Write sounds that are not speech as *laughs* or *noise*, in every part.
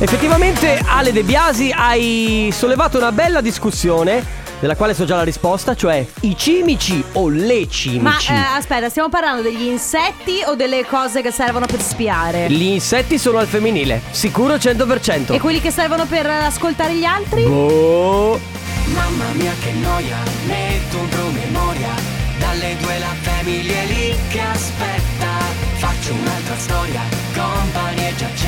Effettivamente, Ale De Biasi, hai sollevato una bella discussione. Della quale so già la risposta, cioè i cimici o le Ma cimici? eh, aspetta, stiamo parlando degli insetti o delle cose che servono per spiare? Gli insetti sono al femminile, sicuro 100%. E quelli che servono per ascoltare gli altri? Oh. Mamma mia che noia, metto un promemoria Dalle due la famiglia è lì che aspetta Faccio un'altra storia, compagnia già Con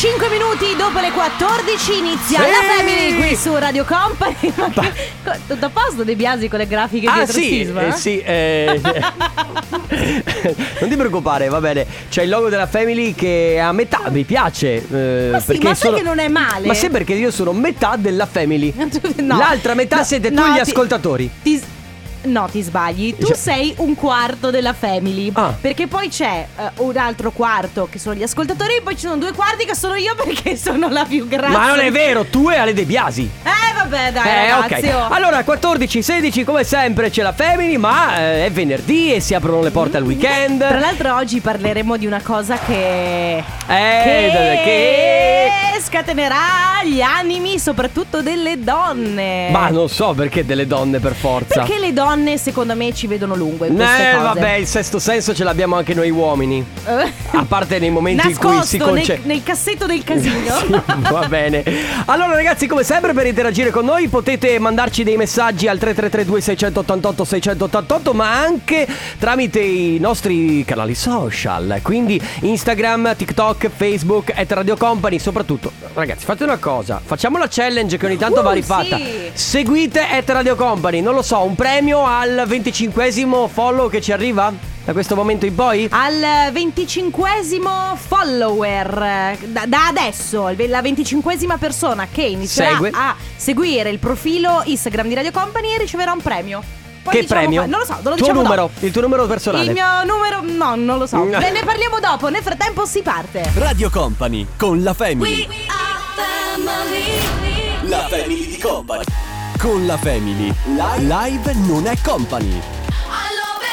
5 minuti dopo le 14 inizia Sì! la Family qui su Radio Company. Co- tutto a posto De Biasi con le grafiche Ah dietro sì, Sisma? eh, sì, eh, *laughs* non ti preoccupare, va bene. C'è il logo della Family che è a metà, mi piace. eh, Ma sì, perché ma sono- che non è male? Ma sì, perché io sono metà della Family. *laughs* No. L'altra metà No, siete tu no, gli ti- ascoltatori. Ti No, ti sbagli. Tu Cioè- sei un quarto della family. Ah. Perché poi c'è eh, un altro quarto che sono gli ascoltatori, e poi ci sono due quarti che sono io *laughs* perché sono la più grande. Ma non è vero, tu e Ale De Biasi. Eh, vabbè, dai, Eh, ragazzi. ok. oh. Allora, 14, 16, come sempre c'è la Family, ma eh, è venerdì e si aprono le porte al weekend. Tra l'altro, oggi parleremo di una cosa che. Eh, che. che- scatenerà gli animi, soprattutto delle donne. Ma non so perché delle donne per forza. Perché le donne, secondo me, ci vedono lungo in queste Eh, cose. vabbè, il sesto senso ce l'abbiamo anche noi uomini. Eh. A parte nei momenti in cui si Nascosto nel- conce- nel, cassetto del casino. *laughs* Va bene. Allora ragazzi, come sempre per interagire con noi potete mandarci dei messaggi al 3332 688 688, ma anche tramite i nostri canali social, quindi Instagram, TikTok, Facebook e Radio Company, soprattutto. Ragazzi, fate una cosa, facciamo la challenge che ogni tanto Uh, va rifatta. sì. Seguite at Radio Company, non lo so, un premio al 25esimo follow che ci arriva da questo momento in poi? Al 25esimo follower da, da adesso, la 25esima persona che inizierà Segue. a seguire il profilo Instagram di Radio Company riceverà un premio. Poi che diciamo premio? qua- non lo so, non lo tuo diciamo numero, dopo. il tuo numero personale. Il mio numero, no, non lo so. No. Ne, ne parliamo dopo. Nel frattempo si parte. Radio Company con la Family. La Family di Company. Con la Family. Live non è company.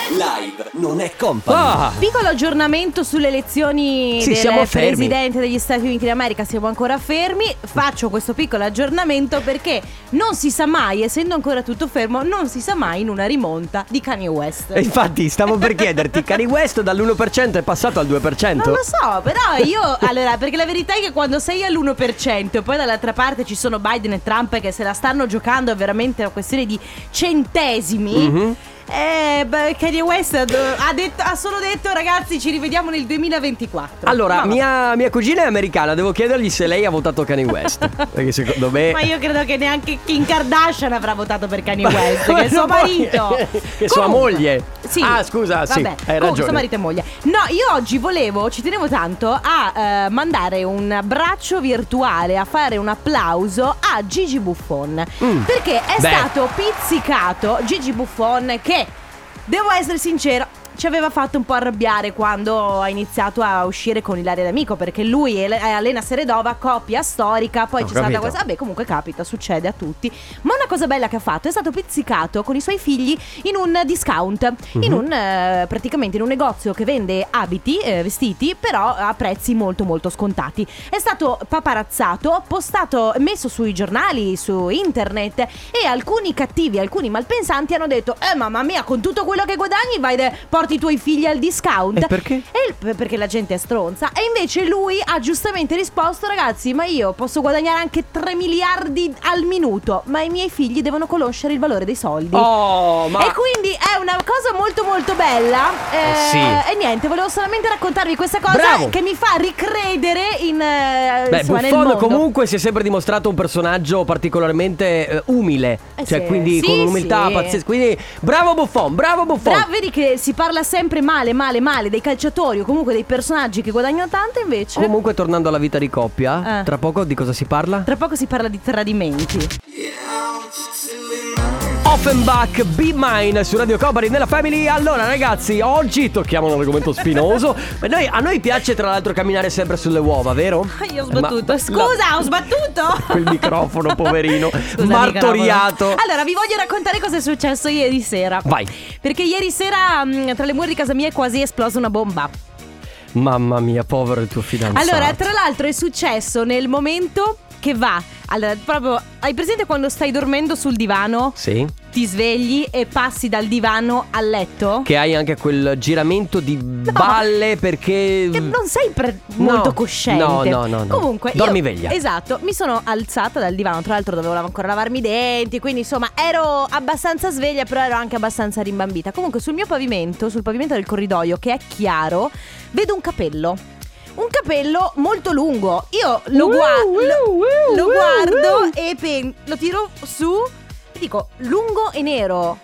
Live non è company. Ah! Piccolo aggiornamento sulle elezioni Sì, del siamo fermi. presidente degli Stati Uniti d'America. Siamo ancora fermi. Faccio questo piccolo aggiornamento perché non si sa mai, essendo ancora tutto fermo, non si sa mai in una rimonta di Kanye West. E infatti stavo per chiederti, *laughs* Kanye West dall'1% è passato al 2%? Non lo so, però io. Allora, perché la verità è che quando sei all'1% e poi dall'altra parte ci sono Biden e Trump che se la stanno giocando è veramente una questione di centesimi. Mhm. Eh, beh, Kanye West ha, detto- ha solo detto, ragazzi, ci rivediamo nel 2024. Allora, mia, mia cugina è americana, devo chiedergli se lei ha votato Kanye West. *laughs* Perché secondo me... Ma io credo che neanche Kim Kardashian avrà votato per Kanye West, che è suo marito. *laughs* che sua Comunque, moglie. Sì. Ah, scusa, sì, Vabbè, hai comunque, ragione. suo marito e moglie. No, io oggi volevo, ci tenevo tanto a eh, mandare un abbraccio virtuale, a fare un applauso a Gigi Buffon. Mm. Perché è Beh. stato pizzicato Gigi Buffon che, devo essere sincero, ci aveva fatto un po' arrabbiare quando ha iniziato a uscire con Ilaria D'Amico perché lui e Elena Seredova, coppia storica, poi Ho c'è stata capito. questa vabbè comunque capita, succede a tutti ma una cosa bella che ha fatto è stato pizzicato con i suoi figli in un discount in Mhm. un eh, praticamente in un negozio che vende abiti, eh, vestiti però a prezzi molto molto scontati è stato paparazzato, postato, messo sui giornali, su internet e alcuni cattivi, alcuni malpensanti hanno detto eh mamma mia con tutto quello che guadagni vai de- porti i tuoi figli al discount E perché? e il- perché la gente è stronza. E invece lui ha giustamente risposto: ragazzi, ma io posso guadagnare anche 3 miliardi al minuto, ma i miei figli devono conoscere il valore dei soldi. Oh, ma... E quindi è una cosa molto molto bella. eh, sì. E niente, volevo solamente raccontarvi questa cosa Bravo. che mi fa ricredere in. eh, Beh, insomma, nel Buffon mondo. comunque si è sempre dimostrato un personaggio particolarmente eh, umile. Eh cioè, sì. quindi Sì, con umiltà sì. pazzesca. Quindi, bravo Buffon, bravo Buffon. Però vedi che si parla sempre male, male, male dei calciatori o comunque dei personaggi che guadagnano tanto, invece. Comunque, tornando alla vita di coppia, Eh. tra poco di cosa si parla? Tra poco si parla di tradimenti. Offenbach, Be Mine su Radio Company nella Family. Allora, ragazzi, oggi tocchiamo un argomento spinoso. *laughs* Ma noi- a noi piace, tra l'altro, camminare sempre sulle uova, vero? Ah, Io ho sbattuto. ma- Scusa, ho sbattuto. *laughs* Quel microfono, poverino, *laughs* Scusa, martoriato. microfono. Allora, vi voglio raccontare cosa è successo ieri sera. Vai. Perché ieri sera mh, tra le mura di casa mia è quasi esplosa una bomba. Mamma mia, povero il tuo fidanzato. Allora, tra l'altro è successo nel momento che va. Allora, proprio hai presente quando stai dormendo sul divano? Sì. Ti svegli e passi dal divano al letto? Che hai anche quel giramento di balle perché. Che non sei pre- No. molto cosciente. No, no, no, no. Comunque, Dormi io- veglia. Esatto, mi sono alzata dal divano. Tra l'altro, dovevo ancora lavarmi i denti. Quindi, insomma, ero abbastanza sveglia, però ero anche abbastanza rimbambita. Comunque, sul mio pavimento, sul pavimento del corridoio, che è chiaro, vedo un capello. Un capello molto lungo. Io lo, gua- lo- lo guardo e pen- lo tiro su e dico lungo e nero.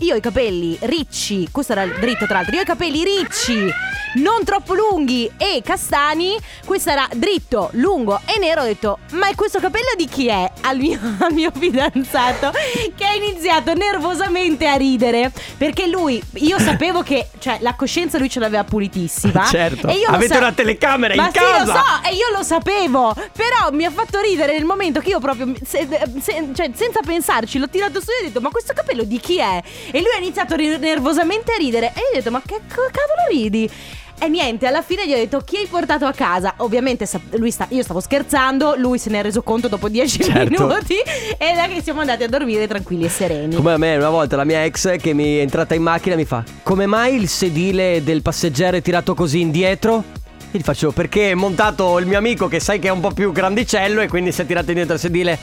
Io ho i capelli ricci, questo era il dritto tra l'altro, io ho i capelli ricci, non troppo lunghi e castani, questo era dritto, lungo e nero, ho detto ma è questo capello di chi è? Al mio, *laughs* al mio fidanzato che ha iniziato nervosamente a ridere perché lui, io sapevo che, cioè la coscienza lui ce l'aveva pulitissima. *laughs* Certo. E io Avete sa- una telecamera in ma casa. Sì, lo so, e io lo sapevo. Però mi ha fatto ridere nel momento che io proprio, se- se- cioè, senza pensarci, l'ho tirato su e ho detto: Ma questo capello di chi è? E lui ha iniziato nervosamente a ridere. E io ho detto: Ma che cavolo ridi? E niente, alla fine gli ho detto chi hai portato a casa. Ovviamente sta- io stavo scherzando, lui se ne è reso conto dopo 10 Certo. minuti e da che siamo andati a dormire tranquilli e sereni. Come a me una volta la mia ex che mi è entrata in macchina mi fa Come mai il sedile del passeggero è tirato così indietro? E gli faccio perché è montato il mio amico che sai che è un po' più grandicello e quindi si è tirato indietro il sedile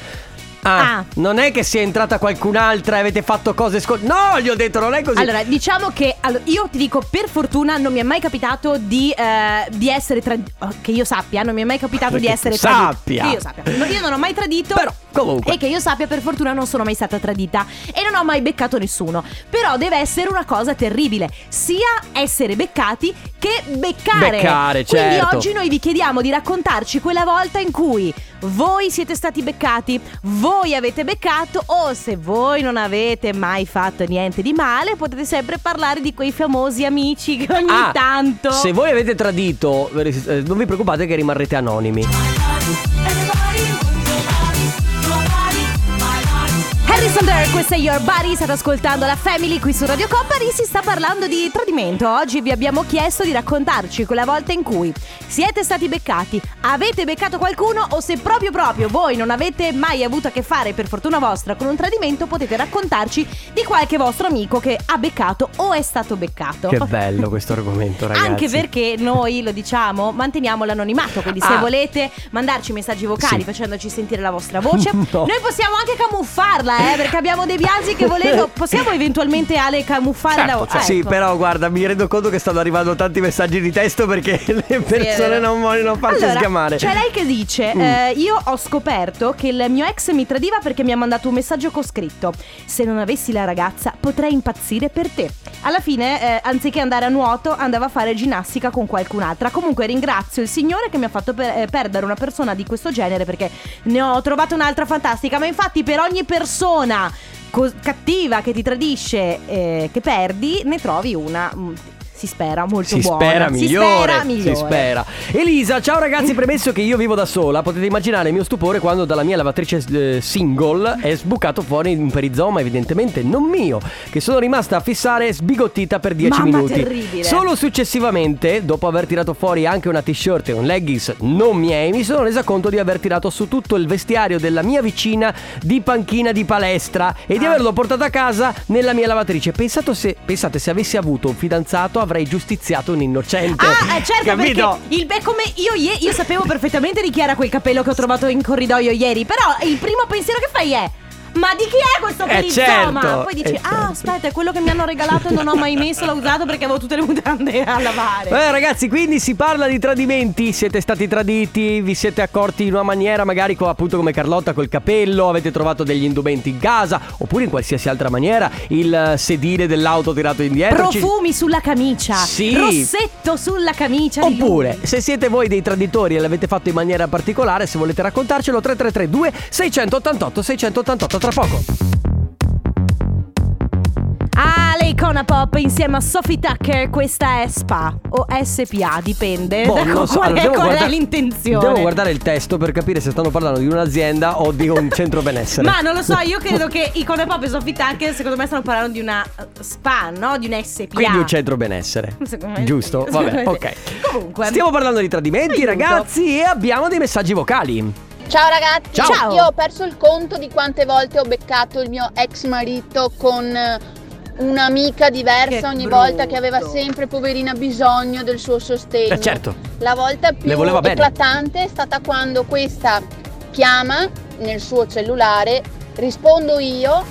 Ah, Ah. non è che sia entrata qualcun'altra e avete fatto cose scol... No, gli ho detto, non è così Allora, diciamo che allora, io ti dico, per fortuna non mi è mai capitato di, eh, di essere tradito. Che io sappia, non mi è mai capitato Che di essere sappia. tradito. Che io sappia. No, Io non ho mai tradito. Però, comunque. E che io sappia, per fortuna non sono mai stata tradita. E non ho mai beccato nessuno. Però deve essere una cosa terribile. Sia essere beccati che beccare. Beccare, Quindi certo. oggi noi vi chiediamo di raccontarci quella volta in cui voi siete stati beccati, voi avete beccato o se voi non avete mai fatto niente di male, potete sempre parlare di quei famosi amici che ogni Ah, tanto Se voi avete tradito, eh, non vi preoccupate che rimarrete anonimi. Dare, questa è Your Body, state ascoltando la Family qui su Radio Company, si sta parlando di tradimento. Oggi vi abbiamo chiesto di raccontarci quella volta in cui siete stati beccati, avete beccato qualcuno o se proprio proprio voi non avete mai avuto a che fare per fortuna vostra con un tradimento, potete raccontarci di qualche vostro amico che ha beccato o è stato beccato. Che bello questo argomento, ragazzi. Anche perché noi lo diciamo, manteniamo l'anonimato, quindi se Ah. volete mandarci messaggi vocali Sì. facendoci sentire la vostra voce, *laughs* No. noi possiamo anche camuffarla, eh, perché abbiamo dei biasi che volendo *laughs* possiamo eventualmente Ale camuffare la voce. Sì, però guarda, mi rendo conto che stanno arrivando tanti messaggi di testo perché *laughs* le persone vero. non vogliono farsi allora, sgamare. C'è lei che dice: Mm. eh, Io ho scoperto che il mio ex mi tradiva perché mi ha mandato un messaggio con scritto: Se non avessi la ragazza, potrei impazzire per te. Alla fine, eh, anziché andare a nuoto, andava a fare ginnastica con qualcun'altra. Comunque, ringrazio il Signore che mi ha fatto per- eh, perdere una persona di questo genere perché ne ho trovato un'altra fantastica. Ma infatti, per ogni persona co- cattiva che ti tradisce, eh, che perdi, ne trovi una. Si spera molto si buona. spera migliore, Si spera migliore. si spera. Elisa, ciao ragazzi, premesso che io vivo da sola, potete immaginare il mio stupore quando dalla mia lavatrice eh, single è sbucato fuori un perizoma, evidentemente non mio, che sono rimasta a fissare sbigottita per 10 Mamma, minuti. terribile. Solo successivamente, dopo aver tirato fuori anche una t-shirt e un leggings non miei, mi sono resa conto di aver tirato su tutto il vestiario della mia vicina di panchina di palestra e di Ah. averlo portato a casa nella mia lavatrice. Pensato se, pensate se avessi avuto un fidanzato avrei giustiziato un innocente. Ah, eh, certo, Capito? perché il be- come io, io sapevo perfettamente di chi era quel capello che ho trovato in corridoio ieri. Però il primo pensiero che fai è. Ma di chi è questo Eh, perizoma? certo, Poi dici, eh, ah, certo. aspetta, è quello che mi hanno regalato e non ho mai messo, l'ho usato perché avevo tutte le mutande a lavare. Eh, ragazzi, quindi si parla di tradimenti. Siete stati traditi? Vi siete accorti in una maniera, magari co- appunto come Carlotta col capello? Avete trovato degli indumenti in casa? Oppure in qualsiasi altra maniera? Il sedile dell'auto tirato indietro? Ci- Profumi sulla camicia, Sì. rossetto sulla camicia. Oppure, se siete voi dei traditori e l'avete fatto in maniera particolare, se volete raccontarcelo, 3332 688 688 tra poco. Lei Icona Pop insieme a Sophie Tucker, questa è SPA o SPA, dipende Boh, da so. qual, Allora, è, qual è guarda- l'intenzione. Devo guardare il testo per capire se stanno parlando di un'azienda o di un centro benessere. Ma non lo so, io credo che Icona Pop e Sophie Tucker secondo me stanno parlando di una eh, SPA, no? Di una SPA. Quindi un centro benessere. Secondo me Giusto? Vabbè, me ok. Comunque. Stiamo parlando di tradimenti, Aiuto. ragazzi, e abbiamo dei messaggi vocali. Ciao ragazzi, Ciao. io ho perso il conto di quante volte ho beccato il mio ex marito con eh, un'amica diversa Che ogni brutto. volta che aveva sempre poverina bisogno del suo sostegno. Eh, certo. La volta più bene. eclatante è stata quando questa chiama nel suo cellulare, rispondo io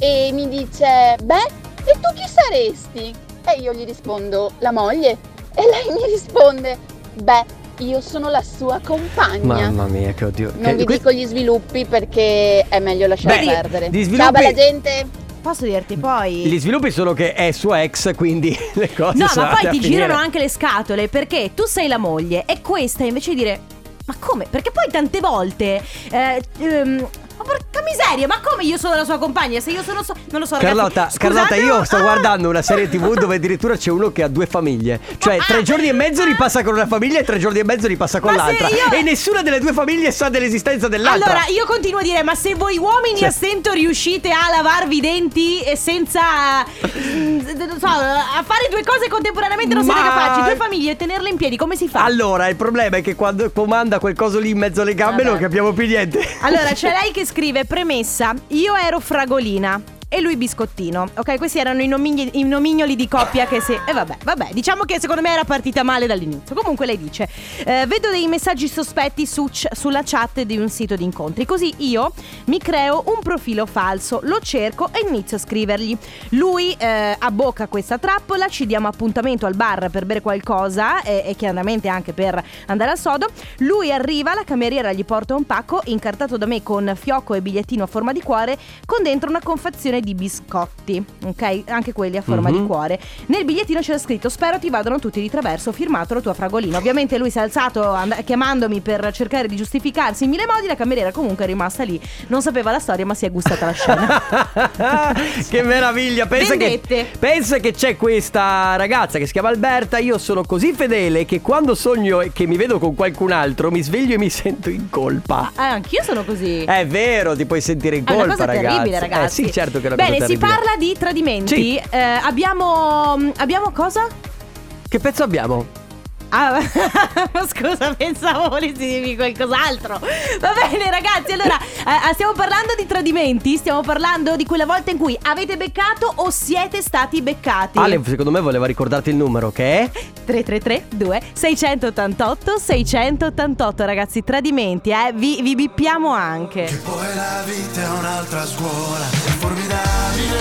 e mi dice "Beh, e tu chi saresti?" E io gli rispondo "La moglie". E lei *laughs* mi risponde "Beh, io sono la sua compagna". Mamma mia, che oddio. Non Che- vi que- dico gli sviluppi perché è meglio lasciare Beh, perdere. Ciao sviluppi- bella gente. Posso dirti poi Gli sviluppi sono che è sua ex, quindi *laughs* le cose No, sono ma poi ti girano finire. anche le scatole perché tu sei la moglie e questa invece di dire ma come? Perché poi tante volte eh, ehm, porca miseria, ma come io sono la sua compagna? Se io sono so- non lo so, ragazzi. Carlotta, Scusate, Carlotta, io sto ah! guardando una serie tv *laughs* dove addirittura c'è uno che ha due famiglie. Cioè, tre giorni e mezzo ripassa con una famiglia e tre giorni e mezzo ripassa con Ma l'altra. io- E nessuna delle due famiglie sa dell'esistenza dell'altra. Allora, io continuo a dire, ma se voi uomini Sì. a stento riuscite a lavarvi i denti e senza. mm, non so, a fare due cose contemporaneamente non siete Ma- capaci, due famiglie e tenerle in piedi, come si fa? Allora, il problema è che quando comanda quel coso lì in mezzo alle gambe Vabbè. non capiamo più niente. Allora, c'è lei che *laughs* scrive premessa: Io ero fragolina. E lui biscottino. Ok, questi erano i, nomigli- i nomignoli di coppia che si. E vabbè, vabbè, diciamo che secondo me era partita male dall'inizio. Comunque lei dice: eh, Vedo dei messaggi sospetti su sulla chat di un sito di incontri. Così io mi creo un profilo falso, lo cerco e inizio a scrivergli. Lui eh, abbocca questa trappola, ci diamo appuntamento al bar per bere qualcosa e, e chiaramente anche per andare al sodo. Lui arriva, la cameriera gli porta un pacco incartato da me con fiocco e bigliettino a forma di cuore, con dentro una confezione di biscotti, ok? Anche quelli a forma Mhm. di cuore. Nel bigliettino c'era scritto: Spero ti vadano tutti di traverso, firmato la tua fragolina. Ovviamente lui si è alzato and- chiamandomi per cercare di giustificarsi in mille modi. La cameriera comunque è rimasta lì, non sapeva la storia, ma si è gustata la scena. *laughs* che meraviglia! Pensa che, pensa che c'è questa ragazza che si chiama Alberta. Io sono così fedele che quando sogno e che mi vedo con qualcun altro mi sveglio e mi *laughs* sento in colpa. Ah, anch'io sono così. È vero, ti puoi sentire in È colpa, ragazzi. terribile, ragazzi. Eh sì, certo che è una Bene, si parla di tradimenti. Sì. Eh, abbiamo. Abbiamo cosa? Che pezzo abbiamo? Ah, *laughs* scusa, pensavo volessi dirmi qualcos'altro. Va bene, ragazzi. Allora, eh, stiamo parlando di tradimenti. Stiamo parlando di quella volta in cui avete beccato o siete stati beccati. Ale, secondo me voleva ricordarti il numero, che è 333 2 688 688 ragazzi tradimenti eh vi, vi bippiamo anche Poi la vita è un'altra scuola, è formidabile.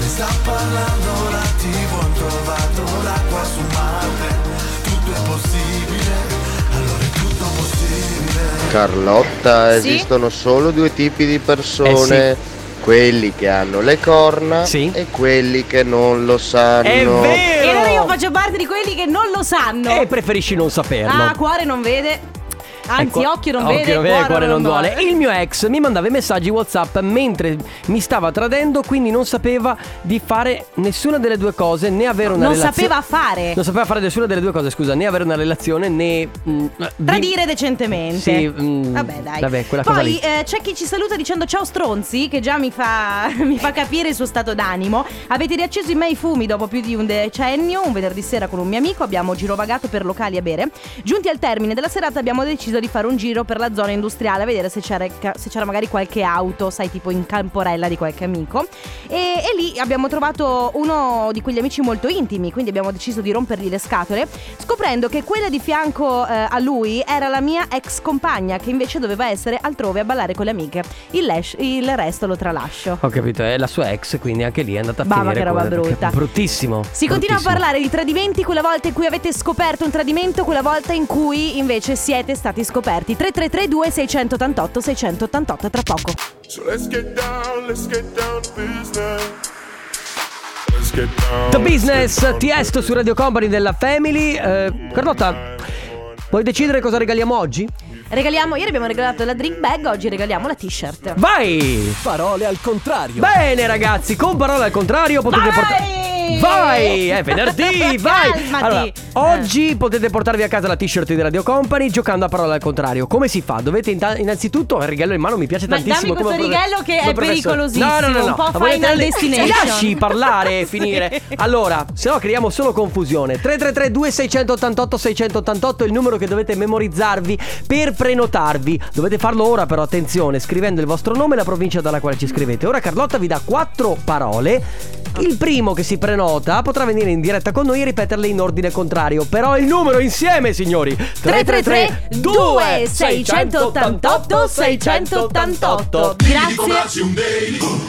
Ne sta parlando la TV, hanno trovato l'acqua su Marte. Carlotta, Sì? esistono solo due tipi di persone. Eh Quelli che hanno le corna Sì. e quelli che non lo sanno. È vero! e allora io faccio parte di quelli che non lo sanno E preferisci non saperlo. ah cuore non vede anzi Ecco, occhio non occhio vede non vede, cuore non duole. duole. Il mio ex mi mandava i messaggi WhatsApp mentre mi stava tradendo, quindi non sapeva di fare nessuna delle due cose, né avere una non relazione. sapeva fare Non sapeva fare nessuna delle due cose, scusa, né avere una relazione né. mm, vi- Tradire decentemente. Sì, mm, vabbè, dai. vabbè, quella cosa Poi lì. eh, c'è chi ci saluta dicendo ciao stronzi, che già mi fa, *laughs* mi fa capire il suo stato d'animo. Avete riacceso in me i fumi dopo più di un decennio. Un venerdì sera con un mio amico abbiamo girovagato per locali a bere. Giunti al termine della serata abbiamo deciso di fare un giro per la zona industriale a vedere se c'era, se c'era magari qualche auto, sai, tipo in camporella di qualche amico. E, e lì abbiamo trovato uno di quegli amici molto intimi, quindi abbiamo deciso di rompergli le scatole, scoprendo che quella di fianco eh, a lui era la mia ex compagna, che invece doveva essere altrove a ballare con le amiche. Il, lash- il resto lo tralascio. Ho capito, è la sua ex, quindi anche lì è andata a Mamma, finire. che roba brutta. *laughs* Bruttissimo. Si continua a bruttissimo. parlare di tradimenti, quella volta in cui avete scoperto un tradimento, quella volta in cui invece siete stati scoperti. 3332 688 688 tra poco. So let's get down, let's get down business. Let's get down. The Business. Tiesto su Radio Company della Family. Eh, Carlotta, Puoi decidere cosa regaliamo oggi? Regaliamo, ieri abbiamo regalato la drink bag, oggi regaliamo la t-shirt. Vai! Parole al contrario. Bene ragazzi, con parole al contrario potete Vai! Vai! È venerdì, *laughs* vai! Calmati. Allora, oggi potete portarvi a casa la t-shirt di Radio Company giocando a parole al contrario. Come si fa? Dovete inta- innanzitutto il regalo in mano mi piace Ma tantissimo. dammi come questo profe- regalo che come è professore. pericolosissimo, No, no, no, no. un po' Ma volete Final le- Destination. Lasci parlare e finire. *laughs* Allora, se no creiamo solo confusione. 333 2688 688 è il numero che dovete memorizzarvi per prenotarvi. Dovete farlo ora però, attenzione, scrivendo il vostro nome e la provincia dalla quale ci scrivete. Ora Carlotta vi dà quattro parole. Il primo che si prenota potrà venire in diretta con noi e ripeterle in ordine contrario. Però il numero insieme, signori. 333 2688 688 Grazie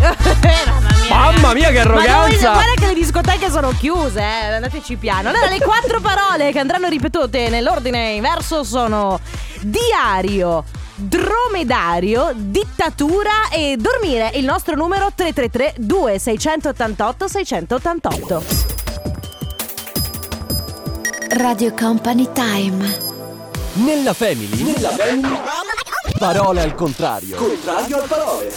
*laughs* Mamma mia, che Ma arroganza! guarda che le discoteche sono chiuse, eh. andateci piano. Allora, le quattro parole che andranno ripetute nell'ordine inverso sono diario, dromedario, dittatura e dormire. Il nostro numero 333 2688 688. Radio Company Time. Nella family. Nella family. Parole al contrario. Contrario al parole.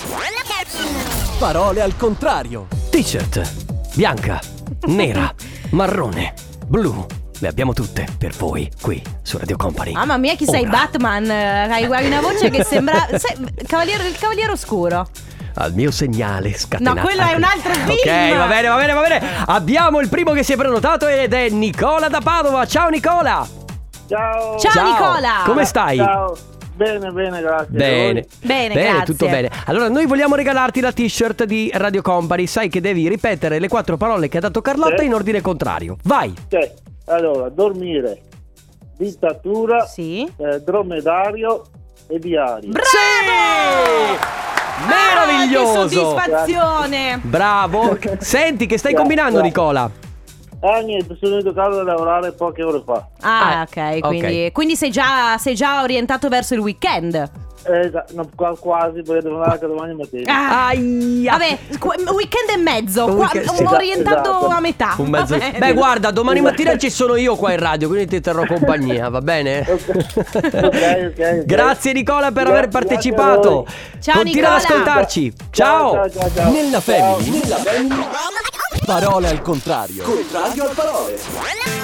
Parole al contrario. T-shirt bianca, nera, marrone, blu. Le abbiamo tutte per voi qui su Radio Company. Mamma mia, chi sei Ora, Batman? Eh, Hai una voce che sembra. *laughs* Sei, cavaliere, il cavaliere oscuro. Al mio segnale scatenato. No, quello è un altro film. Ok, va bene, va bene, va bene. Abbiamo il primo che si è prenotato ed è Nicola da Padova. Ciao Nicola. Ciao. Ciao, Nicola. Come stai? Ciao. Bene, bene, grazie. Bene. Bene, grazie. tutto bene. Allora, noi vogliamo regalarti la t-shirt di Radio Company. Sai che devi ripetere le quattro parole che ha dato Carlotta Sì. in ordine contrario. Vai. Ok, allora, dormire, dittatura, Sì. eh, dromedario e diario. Sì! Meraviglioso! Ah, che soddisfazione. Bravo. *laughs* Senti, che stai Grazie. combinando, Nicola? Ah, niente, sono venuto a casa a lavorare poche ore fa. Ah, Ah, ok, quindi, quindi sei, già, sei già orientato verso il weekend. Eh, no, qua- quasi, perché devo andare anche domani mattina. Ah, Aia. Vabbè, weekend e mezzo, Un qua- weekend- sì, orientato esatto. a metà. Un mezzo. Beh, guarda, domani mattina ci sono io qua in radio, quindi ti terrò compagnia, va bene? *laughs* ok, ok. Grazie Nicola per aver partecipato. Ciao, Continua ad Nicola. ascoltarci. Ciao. ciao, ciao, ciao. Nella Ciao. family. Nella family. Parole al contrario. Contrario al parole.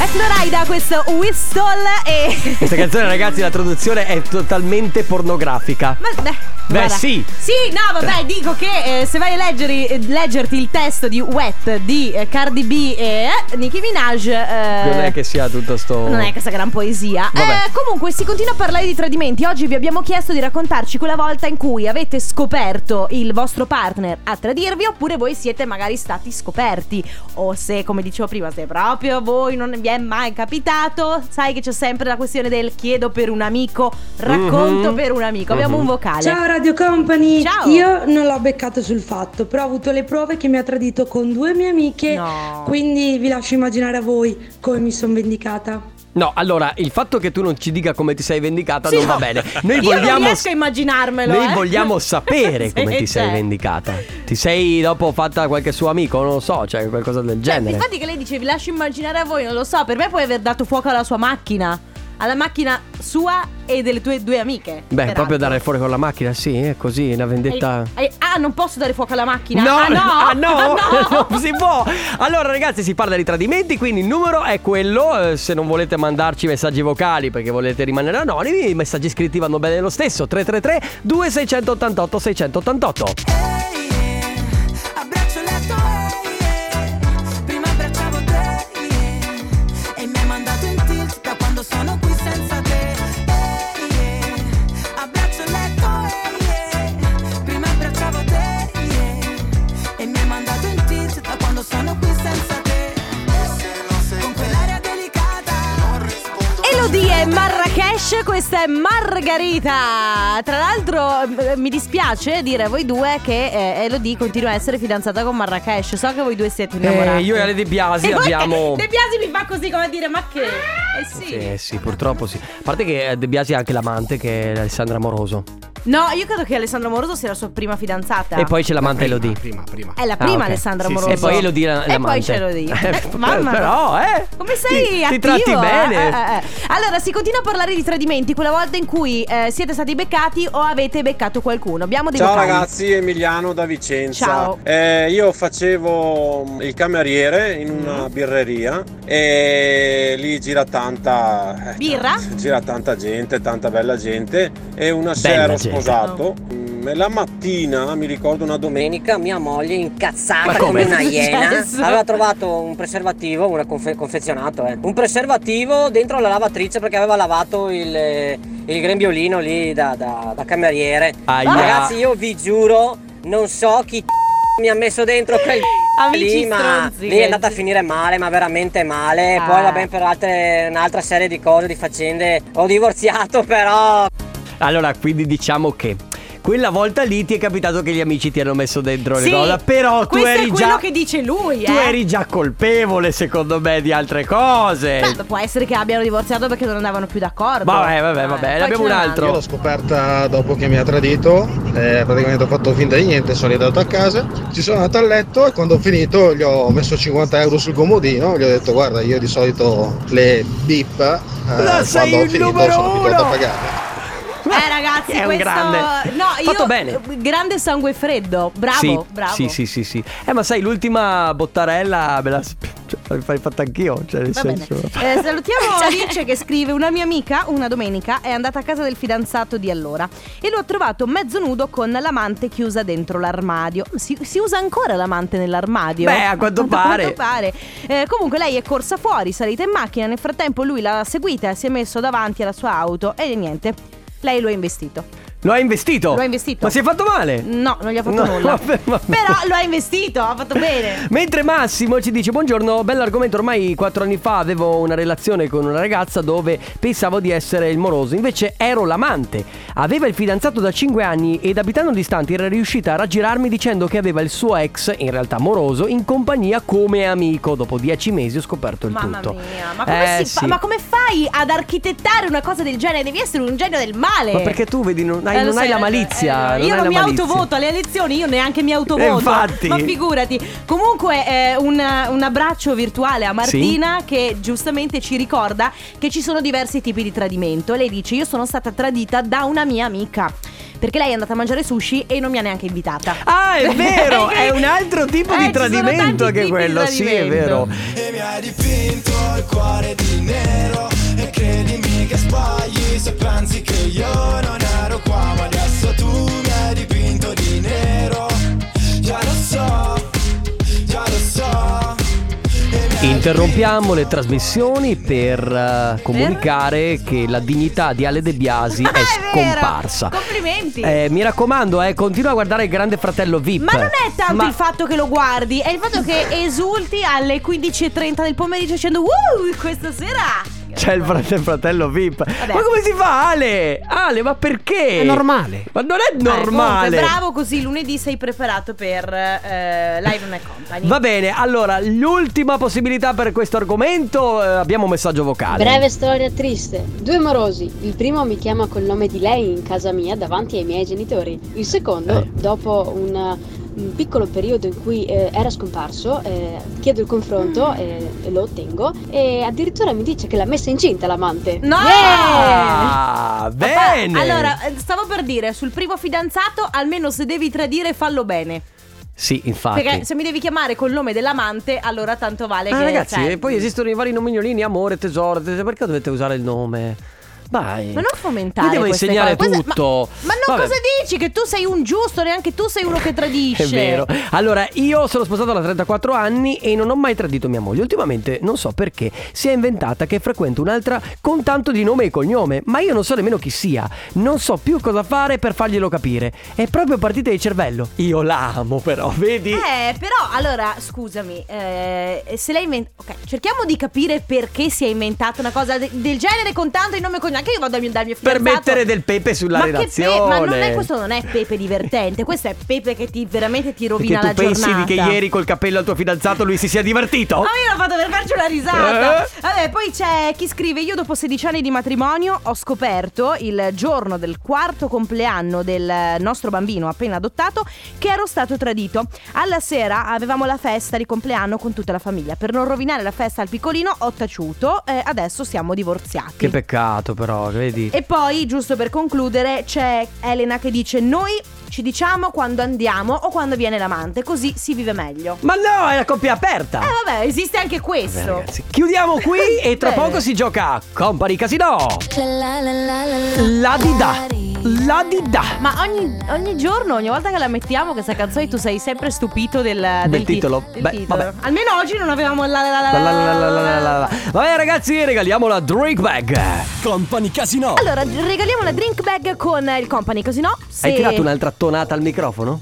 È Florida questo Whistle e... Questa *laughs* canzone, ragazzi, la traduzione è totalmente pornografica. Ma, beh, guarda. sì. Sì, no, vabbè, dico che eh, se vai a leggeri- eh, leggerti il testo di Wet di eh, Cardi B e eh, Nicki Minaj... eh, Non è che sia tutto sto. Non è questa gran poesia. Vabbè. Eh, comunque, si continua a parlare di tradimenti. Oggi vi abbiamo chiesto di raccontarci quella volta in cui avete scoperto il vostro partner a tradirvi, oppure voi siete magari stati scoperti. O se, come dicevo prima, se proprio voi non vi è mai capitato, sai che c'è sempre la questione del chiedo per un amico, racconto Mhm. per un amico. Abbiamo Mhm. un vocale. Ciao Radio Company, Ciao. io non l'ho beccato sul fatto, però ho avuto le prove che mi ha tradito con due mie amiche, No. quindi vi lascio immaginare a voi come mi sono vendicata. No, allora, il fatto che tu non ci dica come ti sei vendicata Sì, non no. va bene. Noi Io vogliamo. non riesco a immaginarmelo. Noi eh. vogliamo sapere *laughs* Sì, come ti sei cioè. vendicata. Ti sei dopo fatta qualche suo amico? Non lo so, cioè qualcosa del Cioè, genere. infatti che lei dice vi lascio immaginare a voi, non lo so, per me puoi aver dato fuoco alla sua macchina, alla macchina sua e delle tue due amiche. Beh, peraltro. proprio dare fuori con la macchina, sì, è così, una vendetta. Eh, eh, ah, non posso dare fuoco alla macchina? No, ah, no, *laughs* ah, no, *laughs* Ah, no. *laughs* non si può. Allora, ragazzi, si parla di tradimenti, quindi il numero è quello. eh, se non volete mandarci messaggi vocali perché volete rimanere anonimi, i messaggi scritti vanno bene lo stesso. 333 2688 688. Marrakesh, questa è Margarita. Tra l'altro eh, mi dispiace dire a voi due che eh, Elodie continua a essere fidanzata con Marrakesh. So che voi due siete innamorati. Eh, io e Ale De Biasi E abbiamo. *laughs* De Biasi mi fa così come a dire ma che? Eh sì. Sì, sì, purtroppo sì. A parte che De Biasi ha anche l'amante che è Alessandra Moroso. No, io credo che Alessandro Moroso sia la sua prima fidanzata. E poi c'è l'amante Elodie. Prima, prima. È la Ah, prima ok. Alessandra Sì, sì. Moroso. E poi Elodie la- E l'amante. poi c'è Elodie. *laughs* Eh, Mamma però, eh. Come sei ti, attivo? ti tratti eh? bene. Eh, eh, eh. Allora, si continua a parlare di tradimenti quella volta in cui eh, siete stati beccati o avete beccato qualcuno. Abbiamo dei Ciao vocali. ragazzi, Emiliano da Vicenza. Ciao. Eh, io facevo il cameriere in una birreria e lì gira tanta eh, Birra? gira tanta gente, tanta bella gente e una Bella sera sposato mm, e la mattina mi ricordo una domenica mia moglie Ma incazzata come? come una Cosa *laughs* è iena successo? aveva trovato un preservativo, una confe- confezionato, eh. un preservativo dentro la lavatrice perché aveva lavato il, eh, il grembiolino lì da, da- da cameriere. Aia. Ragazzi io vi giuro, non so chi *laughs* mi ha messo dentro quel *laughs* Amici lì, ma stronzi lì è andata a finire male, ma veramente male. Ah. Poi va bene per altre, un'altra serie di cose, di faccende. Ho divorziato però Allora, quindi diciamo che quella volta lì ti è capitato che gli amici ti hanno messo dentro Sì, le cose, però tu questo eri è quello già che dice lui, tu eh. eri già colpevole secondo me di altre cose. Beh, può essere che abbiano divorziato perché non andavano più d'accordo. Vabbè, vabbè, Eh, vabbè, ne abbiamo un altro. Io l'ho scoperta dopo che mi ha tradito, eh, praticamente ho fatto finta di niente, sono andato a casa, ci sono andato a letto e quando ho finito gli ho messo 50 euro sul comodino, gli ho detto guarda io di solito le bip eh, Ma sei quando ho il finito numero sono abituato uno! a pagare. Ragazzi, È un questo grande. No, io Fatto bene. grande sangue freddo. Bravo, sì, bravo. Sì, sì, sì, sì. Eh, ma sai, l'ultima bottarella me la cioè, l'hai fatta anch'io, cioè nel Va senso Eh, salutiamo *laughs* Alice che scrive Una mia amica una domenica è andata a casa del fidanzato di allora E lo ha trovato mezzo nudo con l'amante chiusa dentro l'armadio Si, si usa ancora l'amante nell'armadio? Beh, a quanto *laughs* pare. quanto pare. Eh, comunque lei è corsa fuori, salita in macchina Nel frattempo lui l'ha seguita e si è messo davanti alla sua auto E niente, lei lo ha investito Lo ha investito? Lo ha investito. Ma si è fatto male? No, non gli ha fatto No, nulla *laughs* vabbè, vabbè. Però lo ha investito, ha fatto bene *laughs* Mentre Massimo ci dice Buongiorno, bell'argomento Ormai quattro anni fa avevo una relazione con una ragazza Dove pensavo di essere il moroso Invece ero l'amante Aveva il fidanzato da 5 anni Ed abitando distanti era riuscita a raggirarmi Dicendo che aveva il suo ex, in realtà moroso In compagnia come amico Dopo 10 mesi ho scoperto il Mamma tutto mia, ma come, Eh, si fa- sì. ma come fai ad architettare una cosa del genere? Devi essere un genio del male. Ma perché tu vedi non hai, Eh, lo non sai, hai la eh, malizia eh, non io non mi malizia. autovoto alle elezioni, io neanche mi autovoto. Eh, infatti. Ma figurati. Comunque, eh, un, un abbraccio virtuale a Martina che giustamente ci ricorda che ci sono diversi tipi di tradimento. Lei dice: Io sono stata tradita da una mia amica. Perché lei è andata a mangiare sushi e non mi ha neanche invitata. Ah, è *laughs* vero, è un altro tipo Eh, di tradimento di quello, sì, è vero. E mi hai dipinto il cuore di nero E credimi che se pensi che io non ero qua Ma adesso tu mi hai dipinto di nero Già lo so, già lo so Interrompiamo le trasmissioni per eh, comunicare che la dignità di Ale De Biasi *laughs* è, Ah, è vero. scomparsa. Complimenti. Eh, mi raccomando, eh, continua a guardare il Grande Fratello VIP. Ma non è tanto Ma- il fatto che lo guardi, è il fatto che esulti alle 15.30 del pomeriggio dicendo Uh, questa sera C'è il frate- fratello VIP. Vabbè. Ma come si fa, Ale? Ale, ma perché? È normale. Ma non è normale. comunque, bravo così lunedì sei preparato per eh, Live on Company Va bene, allora, l'ultima possibilità per questo argomento, eh, abbiamo un messaggio vocale. Breve storia triste. Due morosi. Il primo mi chiama col nome di lei in casa mia davanti ai miei genitori. Il secondo, Eh. dopo un, un piccolo periodo in cui eh, era scomparso, eh, chiedo il confronto eh, e lo ottengo e addirittura mi dice che l'ha messa incinta l'amante. No! Yeah! Ah, Papà, bene. allora, eh, stavo per dire, sul primo fidanzato, almeno se devi tradire, fallo bene. Sì, infatti. Perché se mi devi chiamare col nome dell'amante, allora tanto vale Ah, che. ragazzi, cioè, e poi esistono i vari nomignolini, amore, tesoro, tesoro, perché dovete usare il nome? Vai. Ma non fomentare. Vi devo insegnare cose. Tutto. Ma, ma non Vabbè. cosa dici? Che tu sei un giusto, neanche tu sei uno che tradisce. *laughs* È vero. Allora, io sono sposato da 34 anni e non ho mai tradito mia moglie. Ultimamente, non so perché, si è inventata che frequento un'altra con tanto di nome e cognome, ma io non so nemmeno chi sia. Non so più cosa fare per farglielo capire. È proprio partita di cervello. Io la amo però, vedi? Eh, però, allora, scusami, eh, se lei inventa... Ok, cerchiamo di capire perché si è inventata una cosa de- del genere con tanto di nome e cognome. Anche io vado dal mio, dal mio Per mettere del pepe sulla ma redazione. pe- ma non è, questo non è pepe divertente, questo è pepe che ti veramente ti rovina la pensi giornata. che ieri col cappello al tuo fidanzato lui si sia divertito? Ma io l'ho fatto per farci una risata. Eh? Vabbè, poi c'è chi scrive: Io dopo 16 anni di matrimonio ho scoperto il giorno del quarto compleanno del nostro bambino appena adottato che ero stato tradito. Alla sera avevamo la festa di compleanno con tutta la famiglia. Per non rovinare la festa al piccolino ho taciuto e adesso siamo divorziati. Che peccato però, vedi? E poi, giusto per concludere, c'è Elena che dice: Noi ci diciamo quando andiamo o quando viene l'amante, così si vive meglio. Ma no, è la coppia aperta. Eh vabbè, esiste anche Vabbè, questo. ragazzi, chiudiamo qui e tra *laughs* Bene. poco si gioca a Company Casino. La di da. La di da. Ma ogni, ogni giorno, ogni volta che la mettiamo questa canzone tu sei sempre stupito del, del ti- titolo. del Beh, titolo. vabbè. Almeno oggi non avevamo la la la la La la la la la. Vabbè ragazzi, regaliamo la drink bag. Company Casino. Allora, regaliamo la drink bag con il company, così no? Se... Hai tirato un'altra tonata al microfono?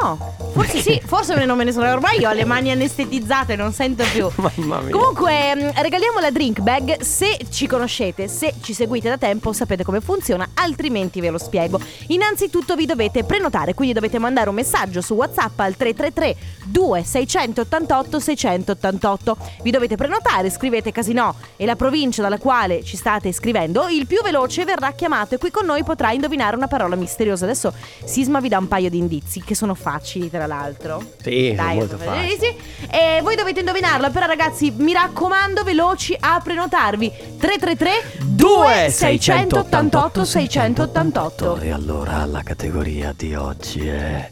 No, forse sì, forse non me ne sono. Ormai io ho le mani anestetizzate, non sento più. *laughs* Mamma mia. Comunque, mh, regaliamo la drink bag. Se ci conoscete, se ci seguite da tempo, sapete come funziona, altrimenti ve lo spiego. Innanzitutto vi dovete prenotare, quindi dovete mandare un messaggio su WhatsApp al 333 2688 688. Vi dovete prenotare, scrivete Casinò e la provincia dalla quale ci state scrivendo. Il più veloce verrà chiamato e qui con noi potrà indovinare una parola misteriosa. Adesso Sisma vi dà un paio di indizi che sono facili, tra l'altro. Sì, Dai, molto eh, facile. sì. E voi dovete indovinarlo, però ragazzi, mi raccomando, veloci a prenotarvi. 333 2688 688. E allora la categoria di oggi è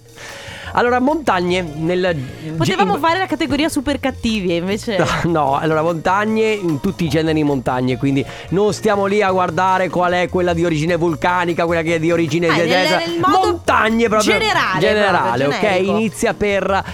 Allora, montagne nel Potevamo ge- fare la categoria super cattivi e invece *laughs* No, allora montagne in tutti i generi montagne, quindi non stiamo lì a guardare qual è quella di origine vulcanica, quella che è di origine Ah, nel- eccetera. nel modo montagne proprio generale, generale, proprio, ok? generico. Inizia per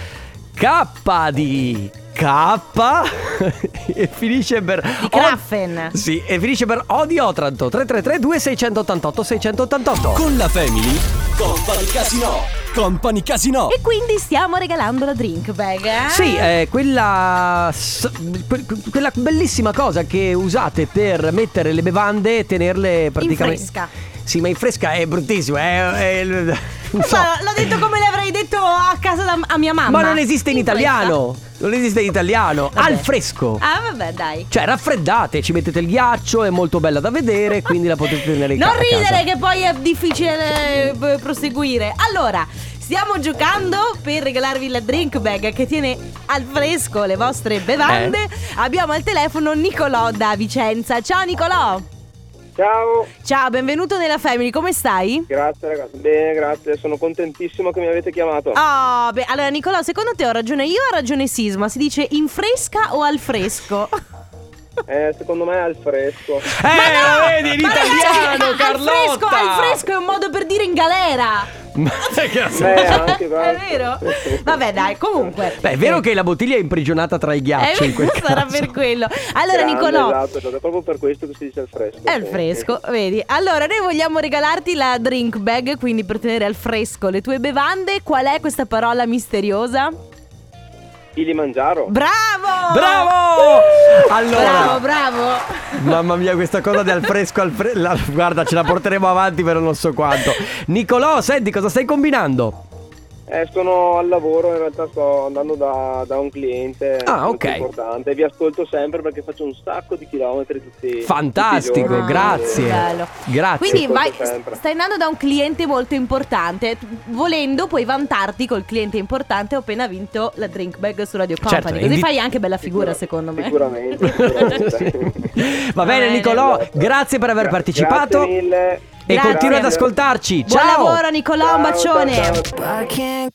K di K *laughs* e finisce per di Kraffen. Sì, e finisce per O di Otranto 333 2688 688 Con la Family. Company Casino. Company Casino. E quindi stiamo regalando la drink bag. eh? Sì, è quella, s- que- quella bellissima cosa che usate per mettere le bevande e tenerle praticamente... fresca. Sì, ma in fresca è bruttissimo, è... è- non so. Ma l'ho detto come l'avrei detto a casa da, a mia mamma. Ma non esiste in italiano, non esiste in italiano, Vabbè. al fresco. Ah, vabbè, dai. Cioè, raffreddate, ci mettete il ghiaccio, è molto bella da vedere, quindi la potete tenere in Non casa. ridere che poi è difficile eh, proseguire. Allora, stiamo giocando per regalarvi la drink bag che tiene al fresco le vostre bevande. Eh. Abbiamo al telefono Nicolò da Vicenza. Ciao Nicolò. Ciao, Ciao, benvenuto nella Family, come stai? grazie ragazzi. Bene, grazie. Sono contentissimo che mi avete chiamato. Oh, beh, allora Nicolò, secondo te ho ragione io o ha ragione Sisma? Si dice in fresca o al fresco? Eh, secondo me è al fresco. Eh, lo vedi, in Ma italiano, ragazzi, Al fresco, Carlotta! al fresco è un modo per dire in galera. Ma *laughs* che cazzo? Beh, anche È vero? Vabbè, dai, comunque. Beh, è vero che la bottiglia è imprigionata tra i ghiacci Eh, in quel *laughs* sarà caso. per quello. Allora, Grande, Nicolò. Esatto, esatto, è proprio per questo che si dice al fresco. È al fresco, vedi. Allora, noi vogliamo regalarti la drink bag, quindi per tenere al fresco le tue bevande. Qual è questa parola misteriosa? Kilimangiaro. Bravo! Bravo! Allora, Bravo, bravo. mamma mia, questa cosa del fresco al fresco. Guarda, ce la porteremo avanti per non so quanto. Nicolò, senti, cosa stai combinando? Eh, sono al lavoro, in realtà sto andando da, da un cliente Ah, molto ok. importante. Vi ascolto sempre perché faccio un sacco di chilometri tutti Fantastico, tutti i giorni. grazie. Bello. Grazie. Quindi vai, stai andando da un cliente molto importante. Volendo puoi vantarti col cliente importante. Ho appena vinto la drink bag su Radio Company. Certo, Così invi- fai anche bella figura, secondo me. Sicuramente, sicuramente. *laughs* Va bene, bene. Nicolò, grazie per aver partecipato. Grazie mille. E Grazie. continua ad ascoltarci. Buon Ciao! lavoro, Nicolò. Un bacione. ciao, ciao.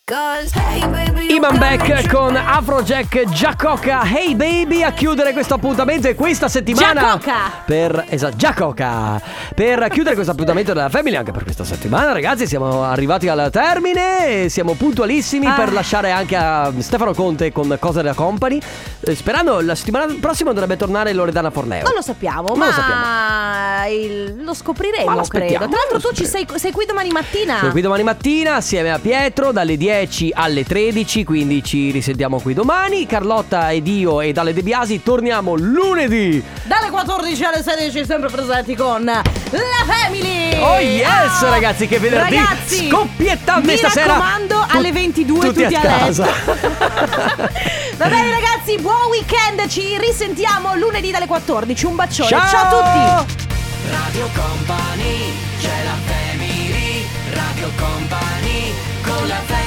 Iman Beck con Afrojack Giacoca Hey Baby a chiudere questo appuntamento e questa settimana Giacoca. per esatto Giacoca per chiudere questo appuntamento della Family anche per questa settimana ragazzi siamo arrivati al termine e siamo puntualissimi Ah. per lasciare anche a Stefano Conte con Cosa della Company Eh, sperando la settimana prossima dovrebbe tornare Loredana Forleo Non lo sappiamo, Non ma lo sappiamo. il- lo scopriremo, Ma lo credo. Tra l'altro, tu ci sei, sei qui domani mattina. Sono qui domani mattina assieme a Pietro dalle 10 alle 13, quindi ci risentiamo qui domani. Carlotta ed io e dalle De Biasi torniamo lunedì. Dalle 14 alle 16, sempre presenti con la family. Oh yes ragazzi che venerdì Ragazzi, scoppietta mi stasera raccomando Tu- alle 22 tutti, tutti a a, casa. letto. *laughs* Va bene ragazzi, buon weekend, ci risentiamo lunedì dalle 14. Un bacione. Ciao! Ciao a tutti. Radio Company, c'è la family, Radio Company, con la family.